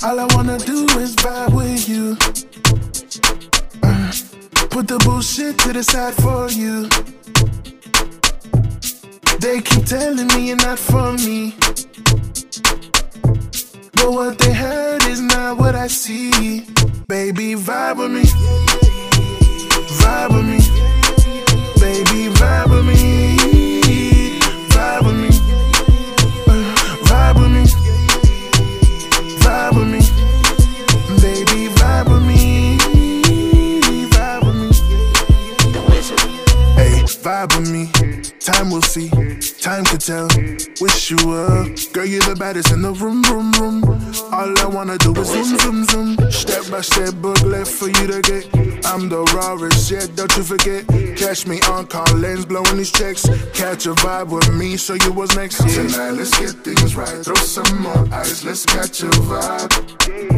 All I wanna do is vibe with you. Uh, put the bullshit to the side for you. They keep telling me you're not for me. But what they heard is not what I see. Baby, vibe with me. Vibe with me. Time will see. Time can tell. Wish you were. Girl, you're the baddest in the room, room, room. All I wanna do is zoom, zoom, zoom. Step by step, booklet for you to get. I'm the rawest, yeah, don't you forget. Catch me on call, Collins, blowing these checks. Catch a vibe with me, show you what's next. Yeah. Tonight, let's get things right. Throw some more ice, let's catch a vibe.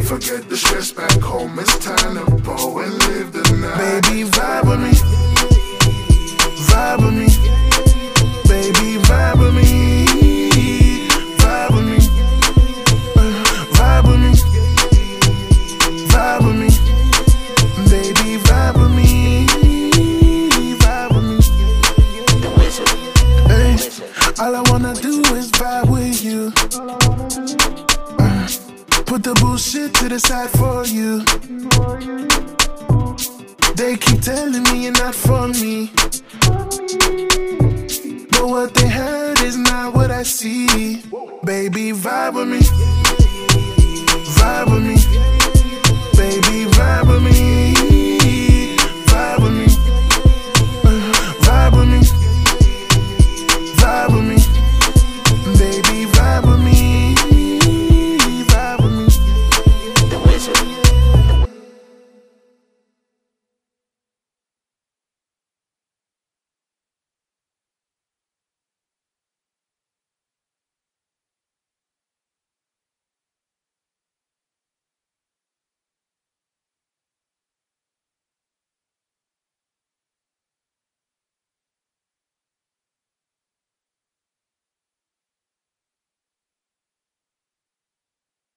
Forget the stress back home, it's time to go and live the night. Baby, vibe all I wanna do is vibe with you. Uh, put the bullshit to the side for you. They keep telling me you're not for me. But what they heard is not what I see. Baby, vibe with me. Vibe with me.